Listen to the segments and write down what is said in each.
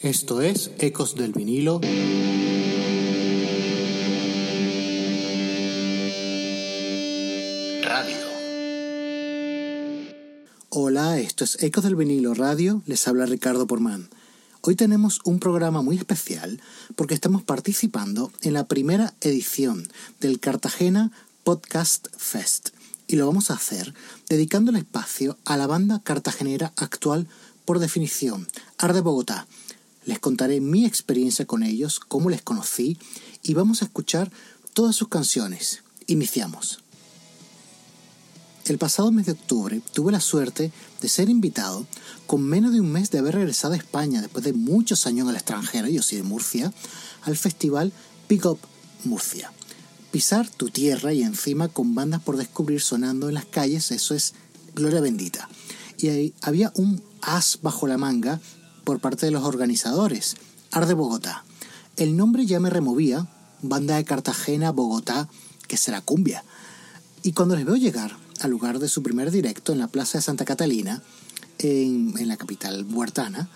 Esto es Ecos del vinilo. Radio. Hola, esto es Ecos del vinilo Radio, les habla Ricardo Porman. Hoy tenemos un programa muy especial porque estamos participando en la primera edición del Cartagena Podcast Fest y lo vamos a hacer dedicando el espacio a la banda cartagenera actual por definición, Arde Bogotá. Les contaré mi experiencia con ellos, cómo les conocí y vamos a escuchar todas sus canciones. Iniciamos. El pasado mes de octubre tuve la suerte de ser invitado, con menos de un mes de haber regresado a España después de muchos años en el extranjero, yo soy de Murcia, al festival Pick Up Murcia. Pisar tu tierra y encima con bandas por descubrir sonando en las calles, eso es gloria bendita. Y ahí había un as bajo la manga por parte de los organizadores, Arde Bogotá. El nombre ya me removía, banda de Cartagena, Bogotá, que será cumbia. Y cuando les veo llegar al lugar de su primer directo en la Plaza de Santa Catalina, en, en la capital huertana,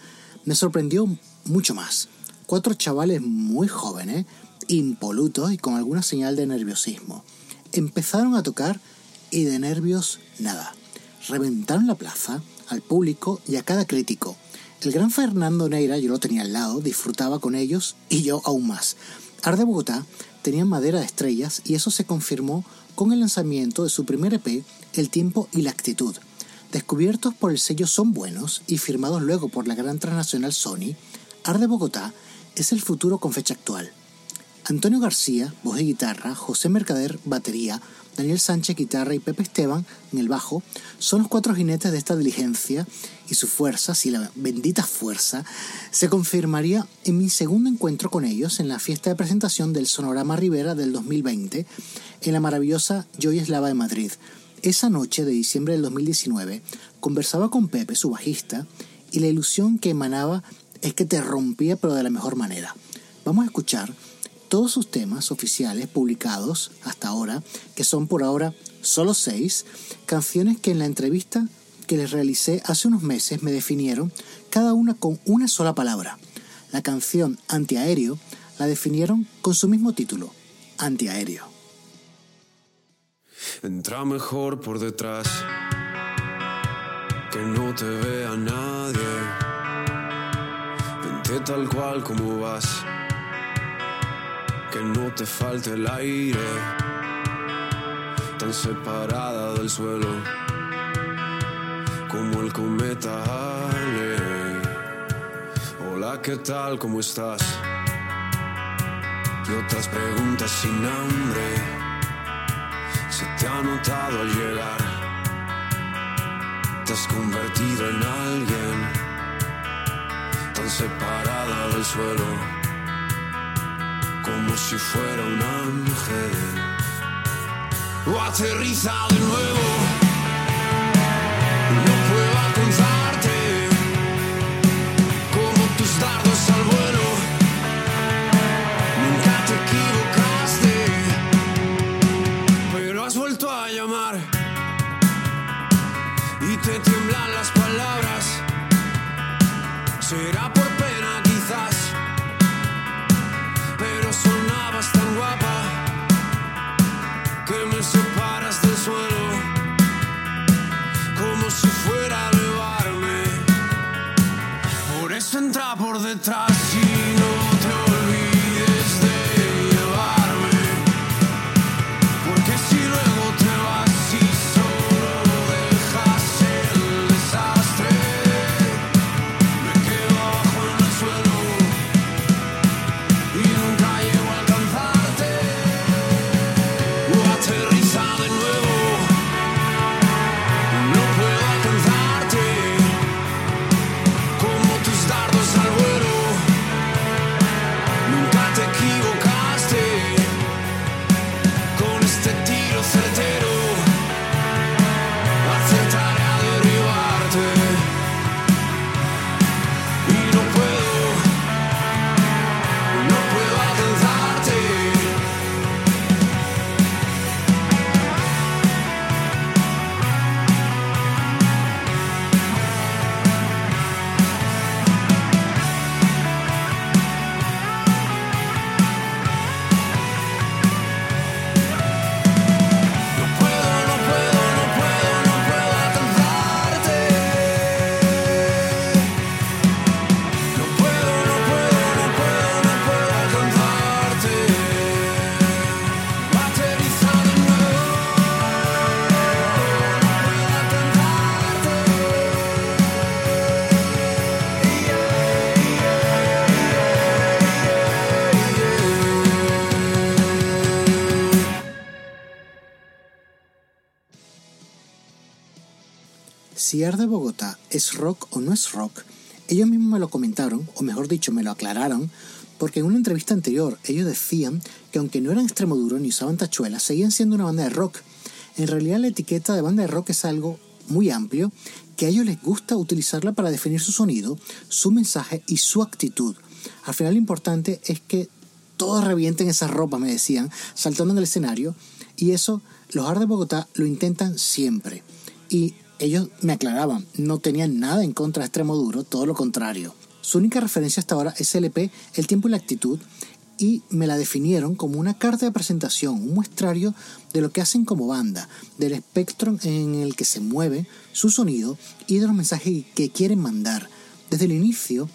me sorprendió mucho más. Cuatro chavales muy jóvenes, impolutos y con alguna señal de nerviosismo. Empezaron a tocar y de nervios nada. Reventaron la plaza, al público y a cada crítico. El gran Fernando Neira, yo lo tenía al lado, disfrutaba con ellos y yo aún más. Arde Bogotá tenía madera de estrellas y eso se confirmó con el lanzamiento de su primer EP, El tiempo y la actitud. Descubiertos por el sello Son Buenos y firmados luego por la gran transnacional Sony, Arde Bogotá es el futuro con fecha actual. Antonio García, voz y guitarra, José Mercader, batería, Daniel Sánchez, guitarra y Pepe Esteban, en el bajo, son los cuatro jinetes de esta diligencia y su fuerza, si la bendita fuerza, se confirmaría en mi segundo encuentro con ellos en la fiesta de presentación del Sonorama Rivera del 2020 en la maravillosa Joy Eslava de Madrid. Esa noche de diciembre del 2019 conversaba con Pepe, su bajista, y la ilusión que emanaba es que te rompía pero de la mejor manera. Vamos a escuchar todos sus temas oficiales publicados hasta ahora, que son por ahora solo seis, canciones que en la entrevista que les realicé hace unos meses me definieron cada una con una sola palabra. La canción Antiaéreo la definieron con su mismo título, Antiaéreo. Entra mejor por detrás, que no te vea nadie. Vente tal cual como vas, que no te falte el aire. Tan separada del suelo como el cometa Halley. Hola, ¿qué tal? ¿Cómo estás? Y otras preguntas sin hambre se te ha notado al llegar. Te has convertido en alguien tan separada del suelo como si fuera un ángel. O aterriza de nuevo. Si de Bogotá es rock o no es rock, ellos mismos me lo comentaron, o mejor dicho, me lo aclararon, porque en una entrevista anterior ellos decían que aunque no eran extremo duro ni usaban tachuelas, seguían siendo una banda de rock. En realidad la etiqueta de banda de rock es algo muy amplio que a ellos les gusta utilizarla para definir su sonido, su mensaje y su actitud. Al final lo importante es que todos revienten esa ropa, me decían, saltando en el escenario, y eso los Ar de Bogotá lo intentan siempre. Y ellos me aclaraban, no tenían nada en contra de extremo duro, todo lo contrario. Su única referencia hasta ahora es LP, El tiempo y la actitud, y me la definieron como una carta de presentación, un muestrario de lo que hacen como banda, del espectro en el que se mueve su sonido y de los mensajes que quieren mandar. Desde el inicio,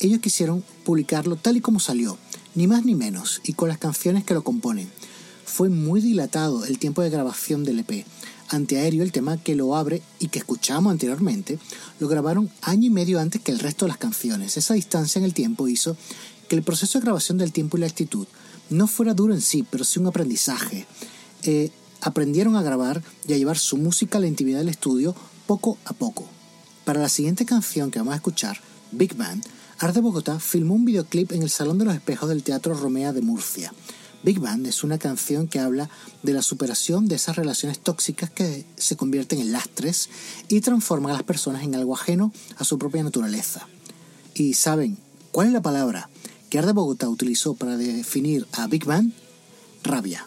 ellos quisieron publicarlo tal y como salió, ni más ni menos, y con las canciones que lo componen. Fue muy dilatado el tiempo de grabación del EP. Antiaéreo, el tema que lo abre y que escuchamos anteriormente, lo grabaron año y medio antes que el resto de las canciones. Esa distancia en el tiempo hizo que el proceso de grabación del tiempo y la actitud no fuera duro en sí, pero sí un aprendizaje. Eh, aprendieron a grabar y a llevar su música a la intimidad del estudio poco a poco. Para la siguiente canción que vamos a escuchar, Big Band, Art de Bogotá filmó un videoclip en el Salón de los Espejos del Teatro Romea de Murcia. Big Band es una canción que habla de la superación de esas relaciones tóxicas que se convierten en lastres y transforman a las personas en algo ajeno a su propia naturaleza. ¿Y saben cuál es la palabra que Art de Bogotá utilizó para definir a Big Band? Rabia.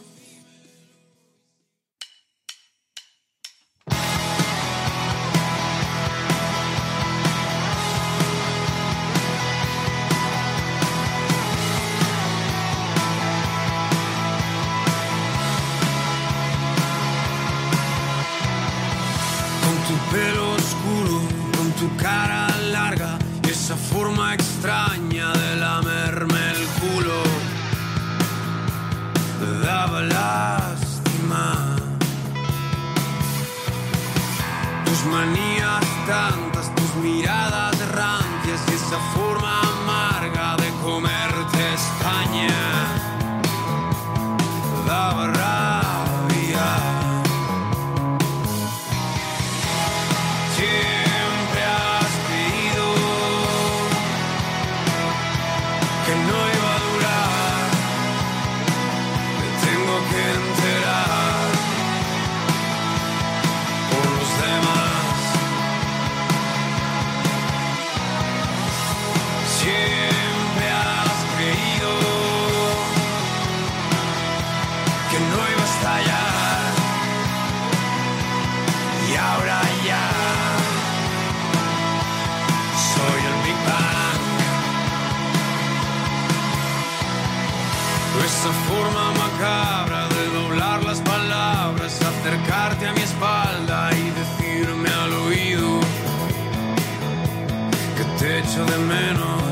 Forma macabra de doblar las palabras, acercarte a mi espalda y decirme al oído que te echo de menos.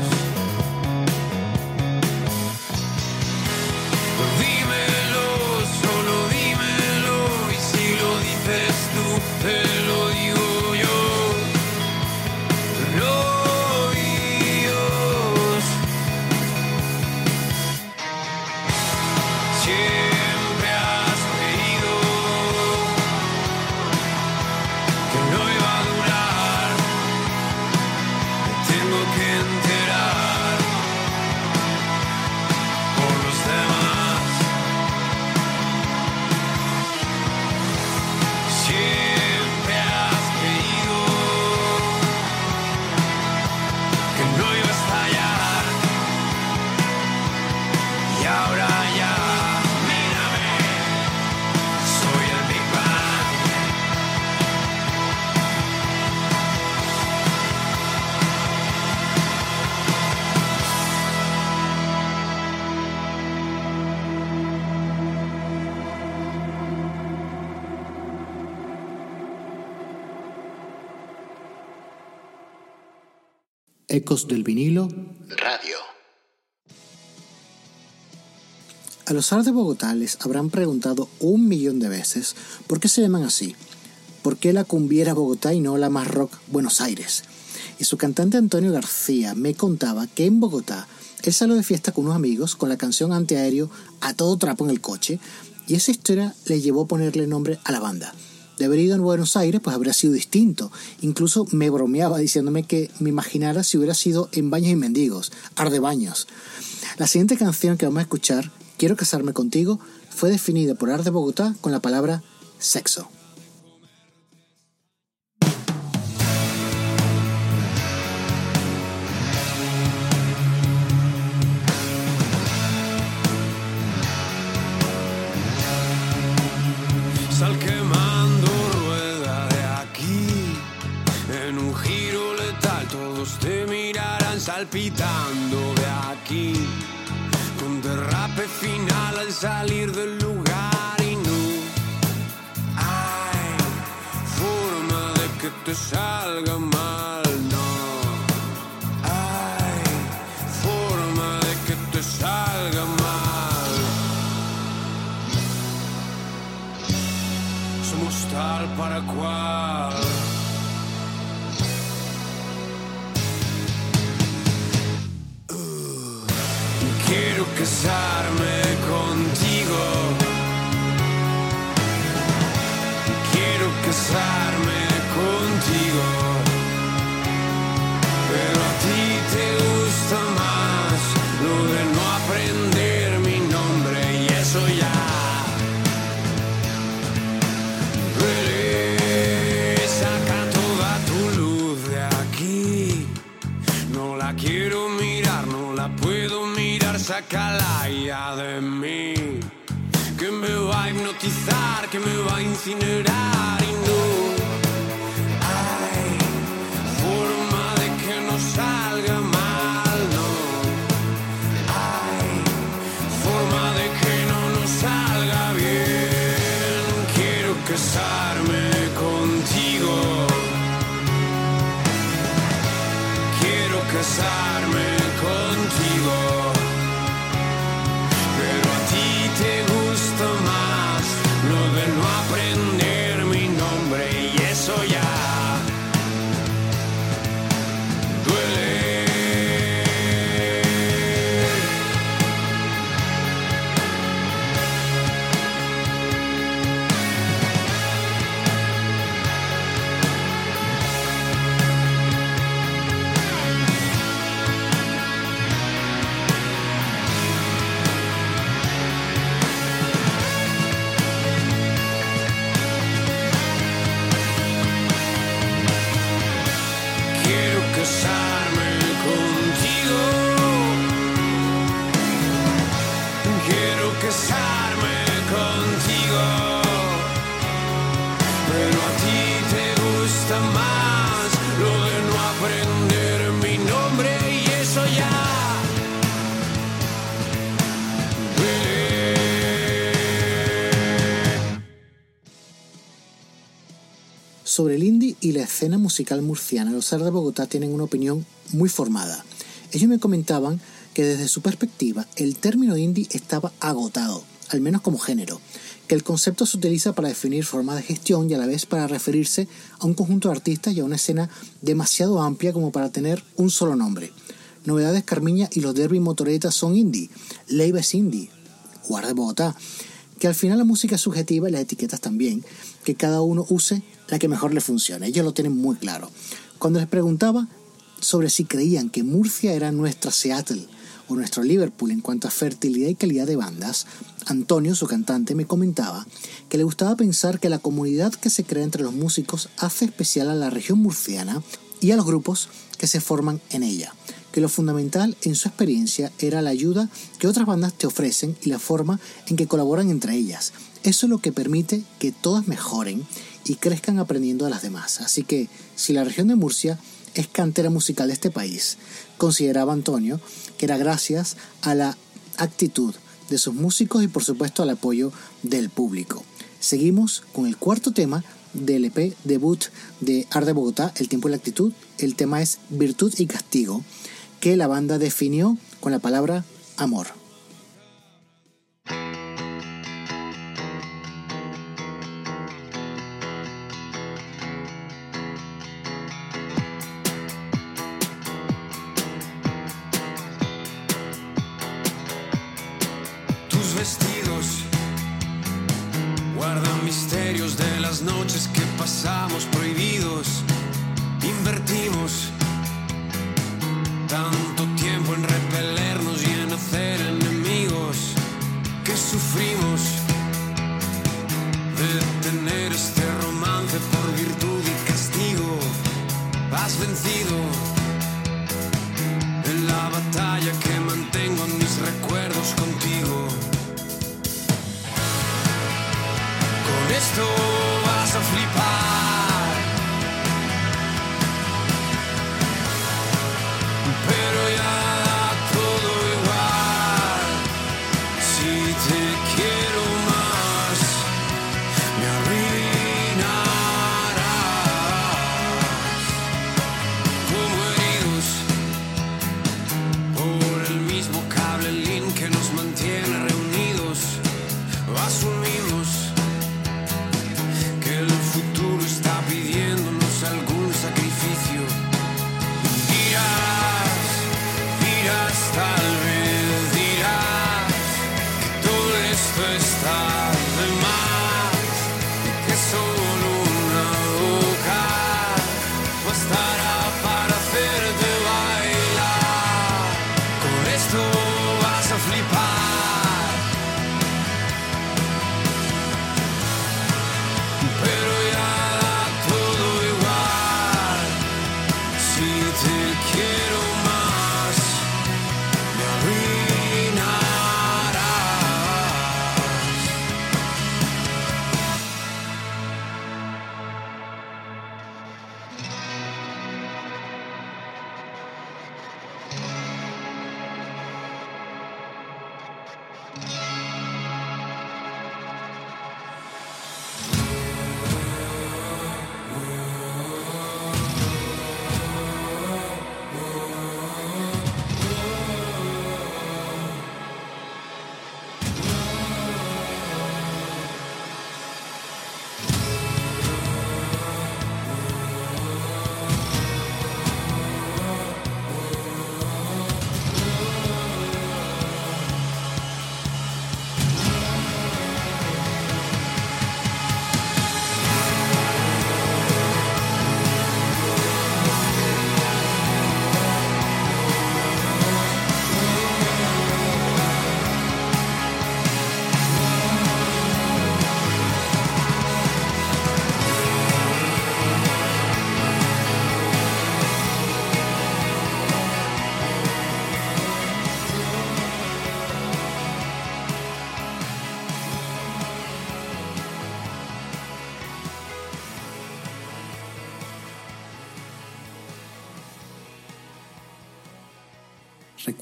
Ecos del vinilo, radio. A los Ar de Bogotá les habrán preguntado un millón de veces por qué se llaman así. ¿Por qué la cumbiera Bogotá y no la más rock Buenos Aires? Y su cantante Antonio García me contaba que en Bogotá él salió de fiesta con unos amigos con la canción Antiaéreo a todo trapo en el coche y esa historia le llevó a ponerle nombre a la banda. De haber ido en Buenos Aires, pues habría sido distinto. Incluso me bromeaba diciéndome que me imaginara si hubiera sido en Baños y Mendigos, Arde Baños. La siguiente canción que vamos a escuchar, Quiero casarme contigo, fue definida por Arde Bogotá con la palabra sexo. Mirarán salpitando de aquí. Con derrape final al salir del lugar y no hay forma de que te salga mal, no. Hay forma de que te salga mal. somos tal para cual. Quiero casarme de mí. Que me va a hipnotizar, que me va a incinerar y no hay forma de que no salga mal, no hay forma de que no nos salga bien. Quiero casarme la escena musical murciana, los Ar de Bogotá tienen una opinión muy formada. Ellos me comentaban que desde su perspectiva el término indie estaba agotado, al menos como género, que el concepto se utiliza para definir formas de gestión y a la vez para referirse a un conjunto de artistas y a una escena demasiado amplia como para tener un solo nombre. Novedades Carmiña y los Derby Motoretas son indie, Leiva es indie, Guarda de Bogotá, que al final la música es subjetiva y las etiquetas también, que cada uno use la que mejor le funcione. Ellos lo tienen muy claro. Cuando les preguntaba sobre si creían que Murcia era nuestra Seattle o nuestro Liverpool en cuanto a fertilidad y calidad de bandas, Antonio, su cantante, me comentaba que le gustaba pensar que la comunidad que se crea entre los músicos hace especial a la región murciana y a los grupos que se forman en ella, que lo fundamental en su experiencia era la ayuda que otras bandas te ofrecen y la forma en que colaboran entre ellas. Eso es lo que permite que todas mejoren y crezcan aprendiendo de las demás. Así que si la región de Murcia es cantera musical de este país, consideraba Antonio que era gracias a la actitud de sus músicos y por supuesto al apoyo del público. Seguimos con el cuarto tema del EP debut de Arde Bogotá, El tiempo y la actitud. El tema es Virtud y Castigo, que la banda definió con la palabra amor.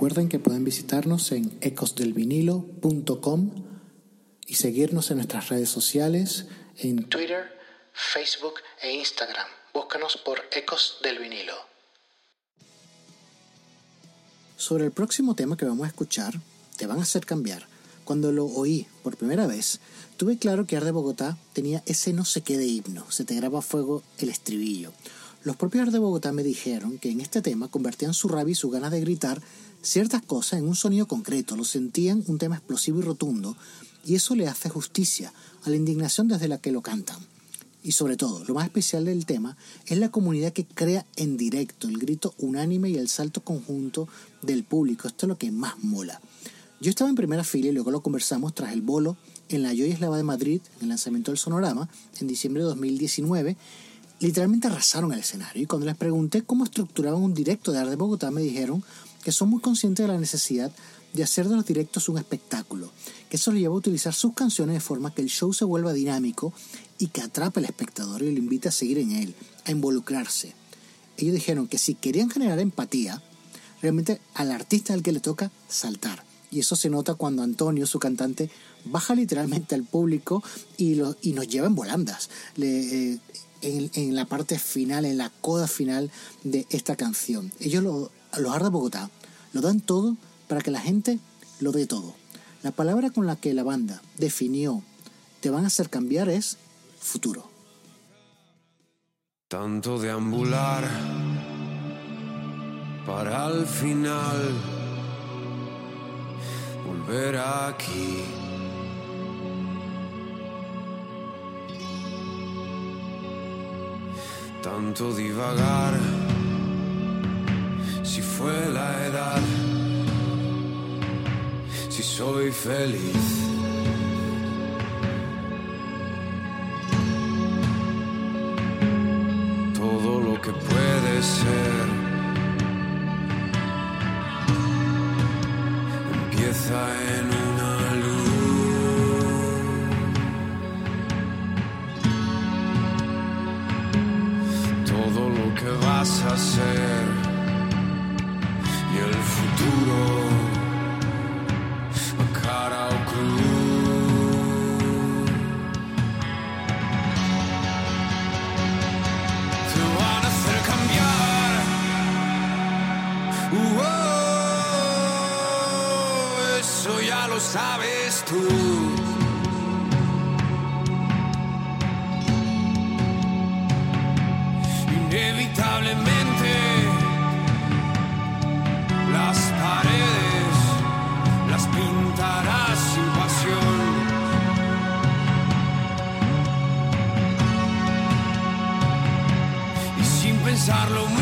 Recuerden que pueden visitarnos en ecosdelvinilo.com y seguirnos en nuestras redes sociales en Twitter, Facebook e Instagram. Búscanos por Ecos del Vinilo. Sobre el próximo tema que vamos a escuchar, te van a hacer cambiar. Cuando lo oí por primera vez, tuve claro que Arde Bogotá tenía ese no sé qué de himno, se te graba a fuego el estribillo. Los propios Arde Bogotá me dijeron que en este tema convertían su rabia y su ganas de gritar ciertas cosas en un sonido concreto, lo sentían un tema explosivo y rotundo, y eso le hace justicia a la indignación desde la que lo cantan. Y sobre todo, lo más especial del tema es la comunidad que crea en directo, el grito unánime y el salto conjunto del público. Esto es lo que más mola. Yo estaba en primera fila y luego lo conversamos tras el bolo en la Joy Eslava de Madrid, en el lanzamiento del Sonorama, en diciembre de 2019. Literalmente arrasaron el escenario y cuando les pregunté cómo estructuraban un directo de Arte de Bogotá me dijeron que son muy conscientes de la necesidad de hacer de los directos un espectáculo, que eso le lleva a utilizar sus canciones de forma que el show se vuelva dinámico y que atrape al espectador y lo invite a seguir en él, a involucrarse. Ellos dijeron que si querían generar empatía, realmente al artista al que le toca saltar. Y eso se nota cuando Antonio, su cantante, baja literalmente al público y, lo, y nos lleva en volandas. Le, eh, en, la parte final, en la coda final de esta canción. Ellos, lo, los Arda Bogotá, lo dan todo para que la gente lo dé todo. La palabra con la que la banda definió te van a hacer cambiar es futuro. Tanto deambular para al final volver aquí. Tanto divagar, si fue la edad, si soy feliz. Todo lo que puede ser pensarlo mucho,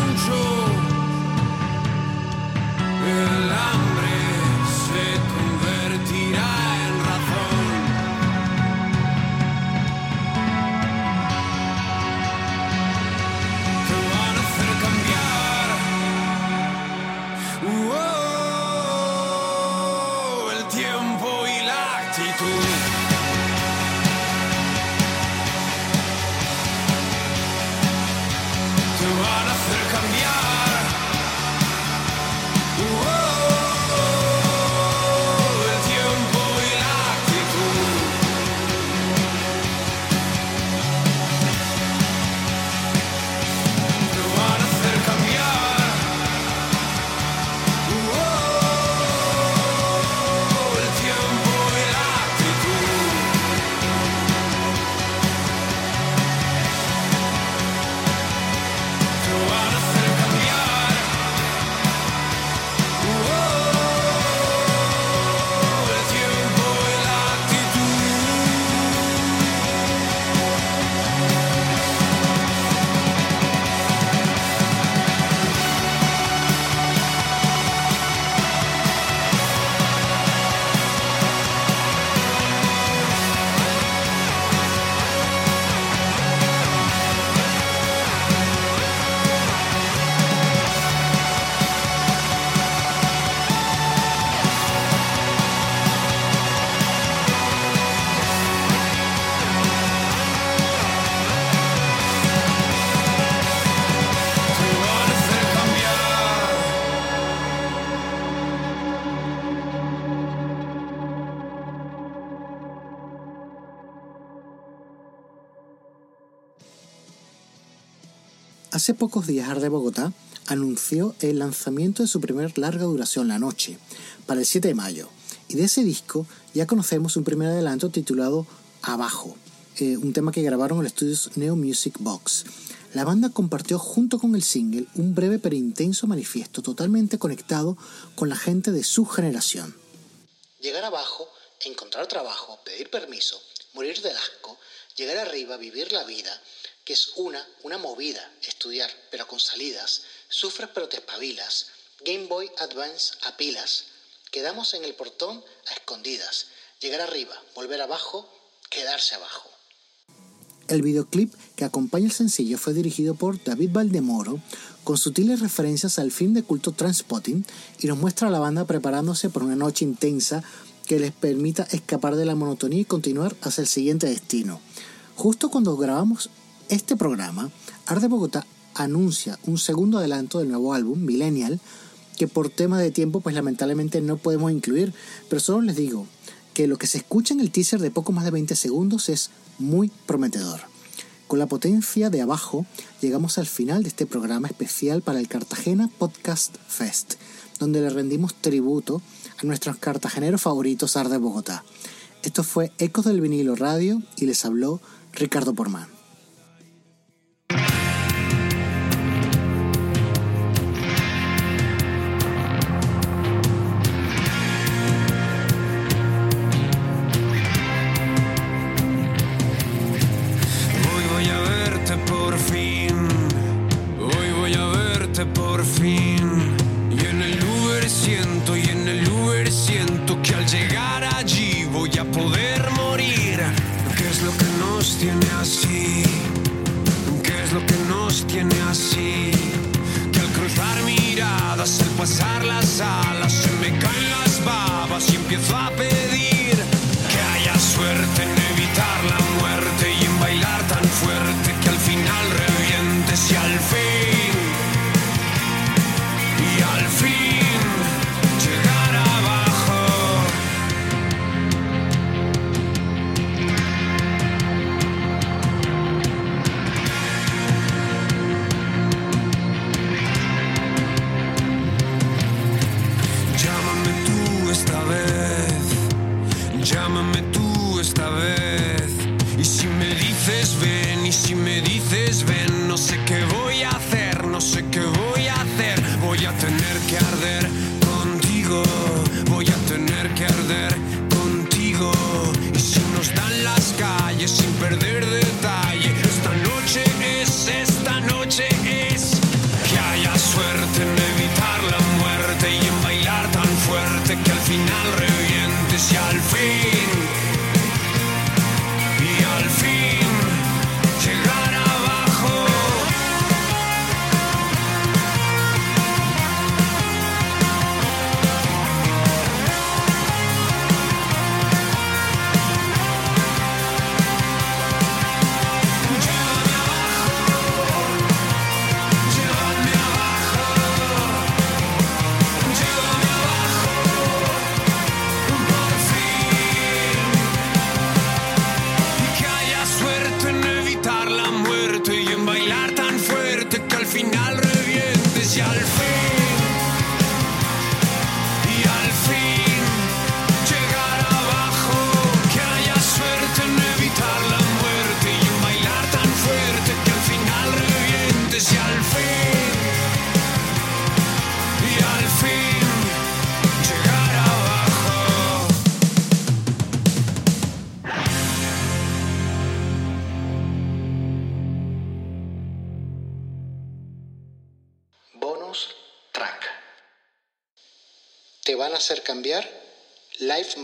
Hace pocos días Arde Bogotá anunció el lanzamiento de su primer larga duración, La Noche, para el 7 de mayo. Y de ese disco ya conocemos un primer adelanto titulado Abajo, eh, un tema que grabaron en los estudios Neo Music Box. La banda compartió junto con el single un breve pero intenso manifiesto totalmente conectado con la gente de su generación. Llegar abajo, encontrar trabajo, pedir permiso, morir del asco, llegar arriba, vivir la vida, que es una, una movida, estudiar, pero con salidas, sufres pero te espabilas, Game Boy Advance a pilas, quedamos en el portón a escondidas, llegar arriba, volver abajo, quedarse abajo. El videoclip que acompaña el sencillo fue dirigido por David Valdemoro, con sutiles referencias al film de culto Transpotting, y nos muestra a la banda preparándose por una noche intensa que les permita escapar de la monotonía y continuar hacia el siguiente destino. Justo cuando grabamos este programa, Arde Bogotá anuncia un segundo adelanto del nuevo álbum, Millennial, que por tema de tiempo pues lamentablemente no podemos incluir, pero solo les digo que lo que se escucha en el teaser de poco más de 20 segundos es muy prometedor. Con la potencia de abajo llegamos al final de este programa especial para el Cartagena Podcast Fest, donde le rendimos tributo a nuestros cartageneros favoritos Arde Bogotá. Esto fue Ecos del Vinilo Radio y les habló Ricardo Porman. llegar allí voy a poder morir. ¿Qué es lo que nos tiene así? ¿Qué es lo que nos tiene así? Que al cruzar miradas, al pasar las alas,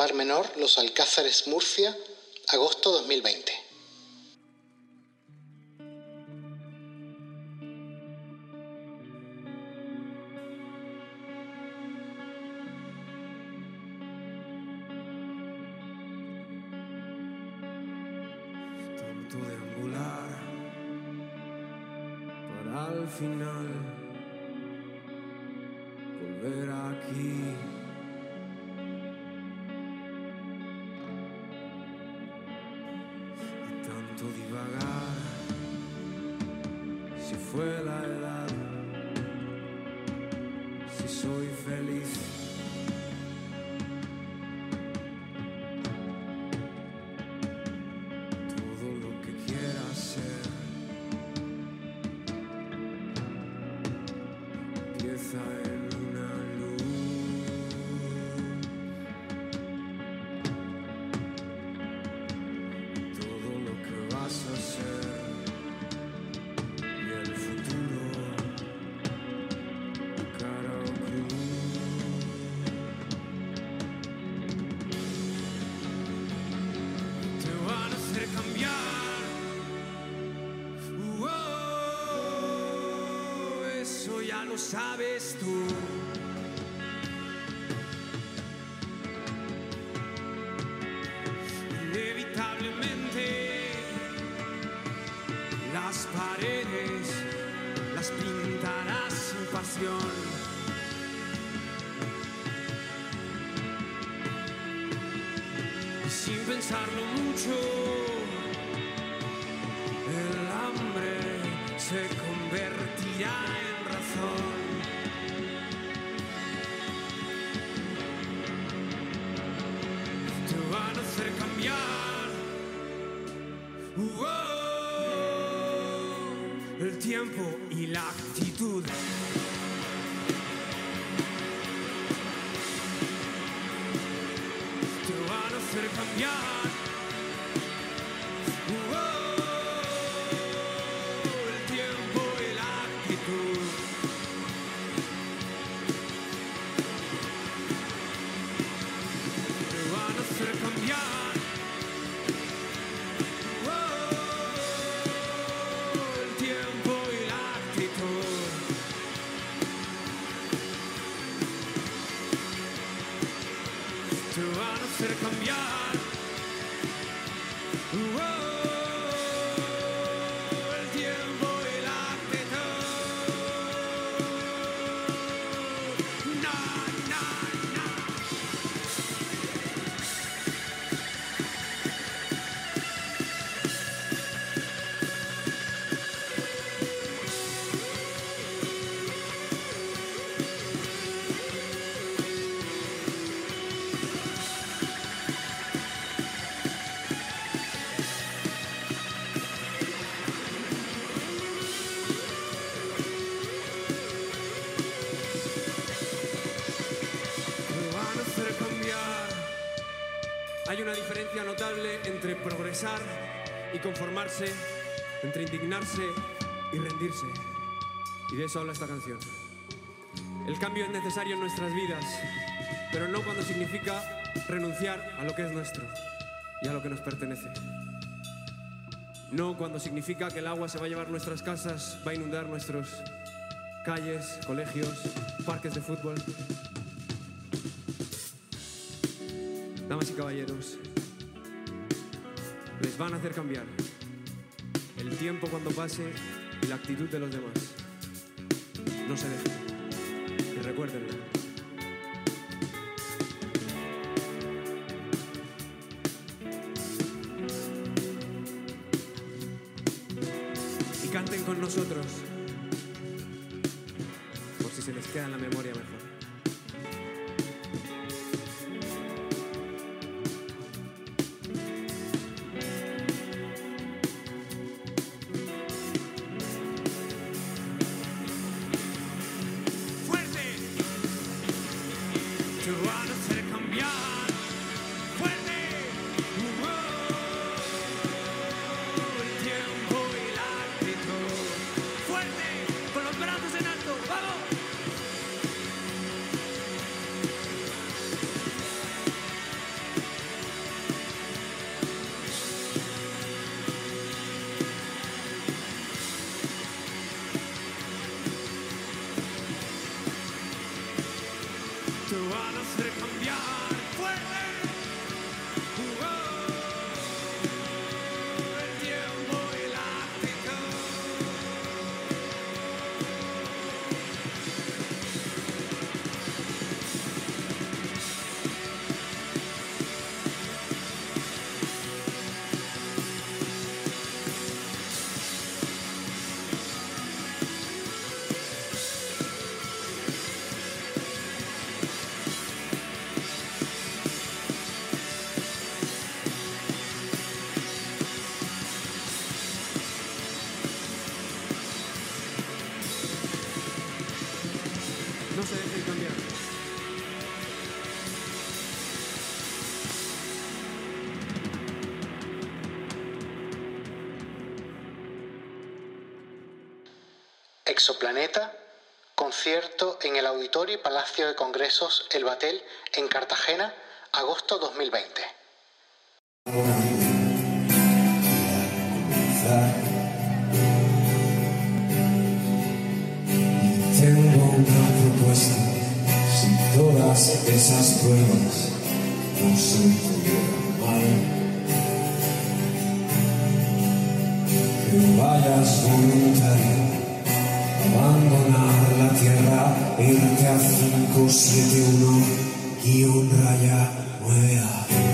Mar Menor, Los Alcázares, Murcia, agosto 2020. Tanto deambular para al final sabes tú. tiempo y la actitud. Te van a hacer cambiar. Te van a hacer cambiar. Y de eso habla esta canción. El cambio es necesario en nuestras vidas, pero no cuando significa renunciar a lo que es nuestro y a lo que nos pertenece. No cuando significa que el agua se va a llevar nuestras casas, va a inundar nuestros calles, colegios, parques de fútbol. Damas y caballeros, les van a hacer cambiar el tiempo cuando pase y la actitud de los demás. No se dejen. Y recuérdenlo. Y canten con nosotros. Por si se les queda la memoria Exoplaneta, concierto en el Auditorio y Palacio de Congresos El Batel en Cartagena, agosto 2020. Tengo una propuesta. Si todas esas pruebas no se mal, que vayas tierra, irte a 571 guion raya 9A.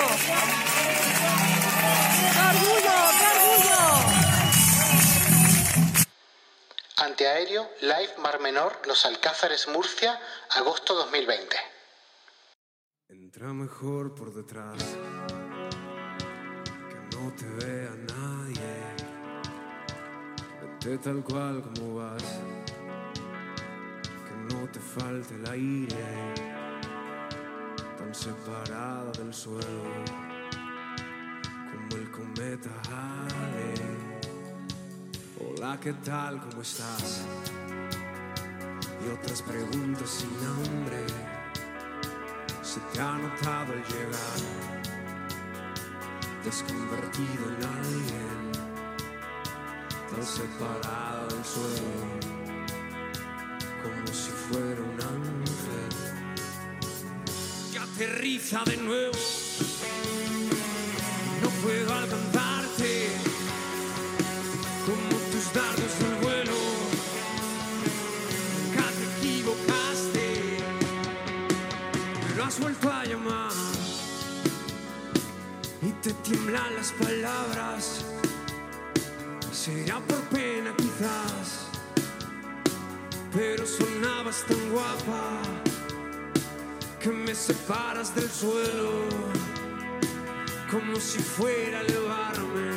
Orgullo! ¡Qué orgullo, qué orgullo! Antiaéreo Live Mar Menor, Los Alcázares, Murcia, agosto 2020. Entra mejor por detrás, que no te vea nadie. Vete tal cual como vas, que no te falte el aire. Tan separada del suelo como el cometa Halley. Hola, ¿qué tal? ¿Cómo estás? Y otras preguntas sin nombre se te ha notado al llegar. Te has convertido en alguien tan separado del suelo como si fuera un ángel aterriza de nuevo. No puedo alcanzarte como tus dardos al vuelo. Nunca te equivocaste pero has vuelto a llamar y te tiemblan las palabras. Será por pena quizás, pero sonabas tan guapa que me separas del suelo como si fuera a elevarme.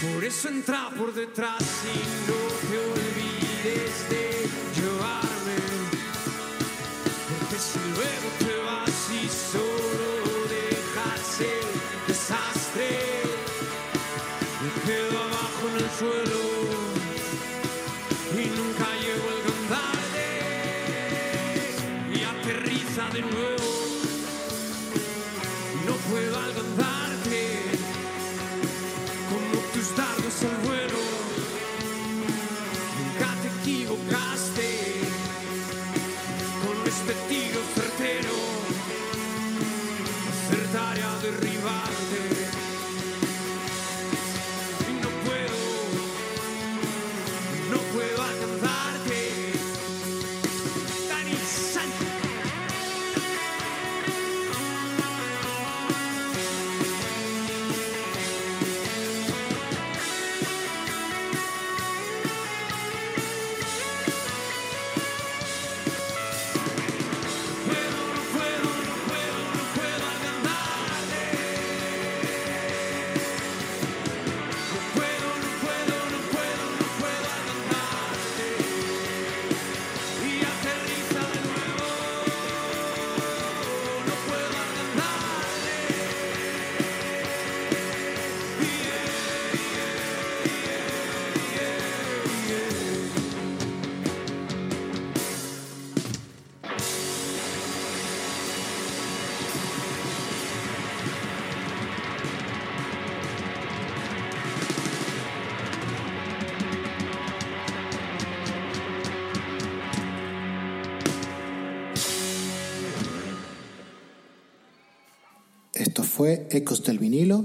Por eso entra por detrás y no te olvides de llevarme. Porque si luego te vas y solo de nuevo. No puedo alcanzarte como tus dardos al vuelo. Fue Ecos del Vinilo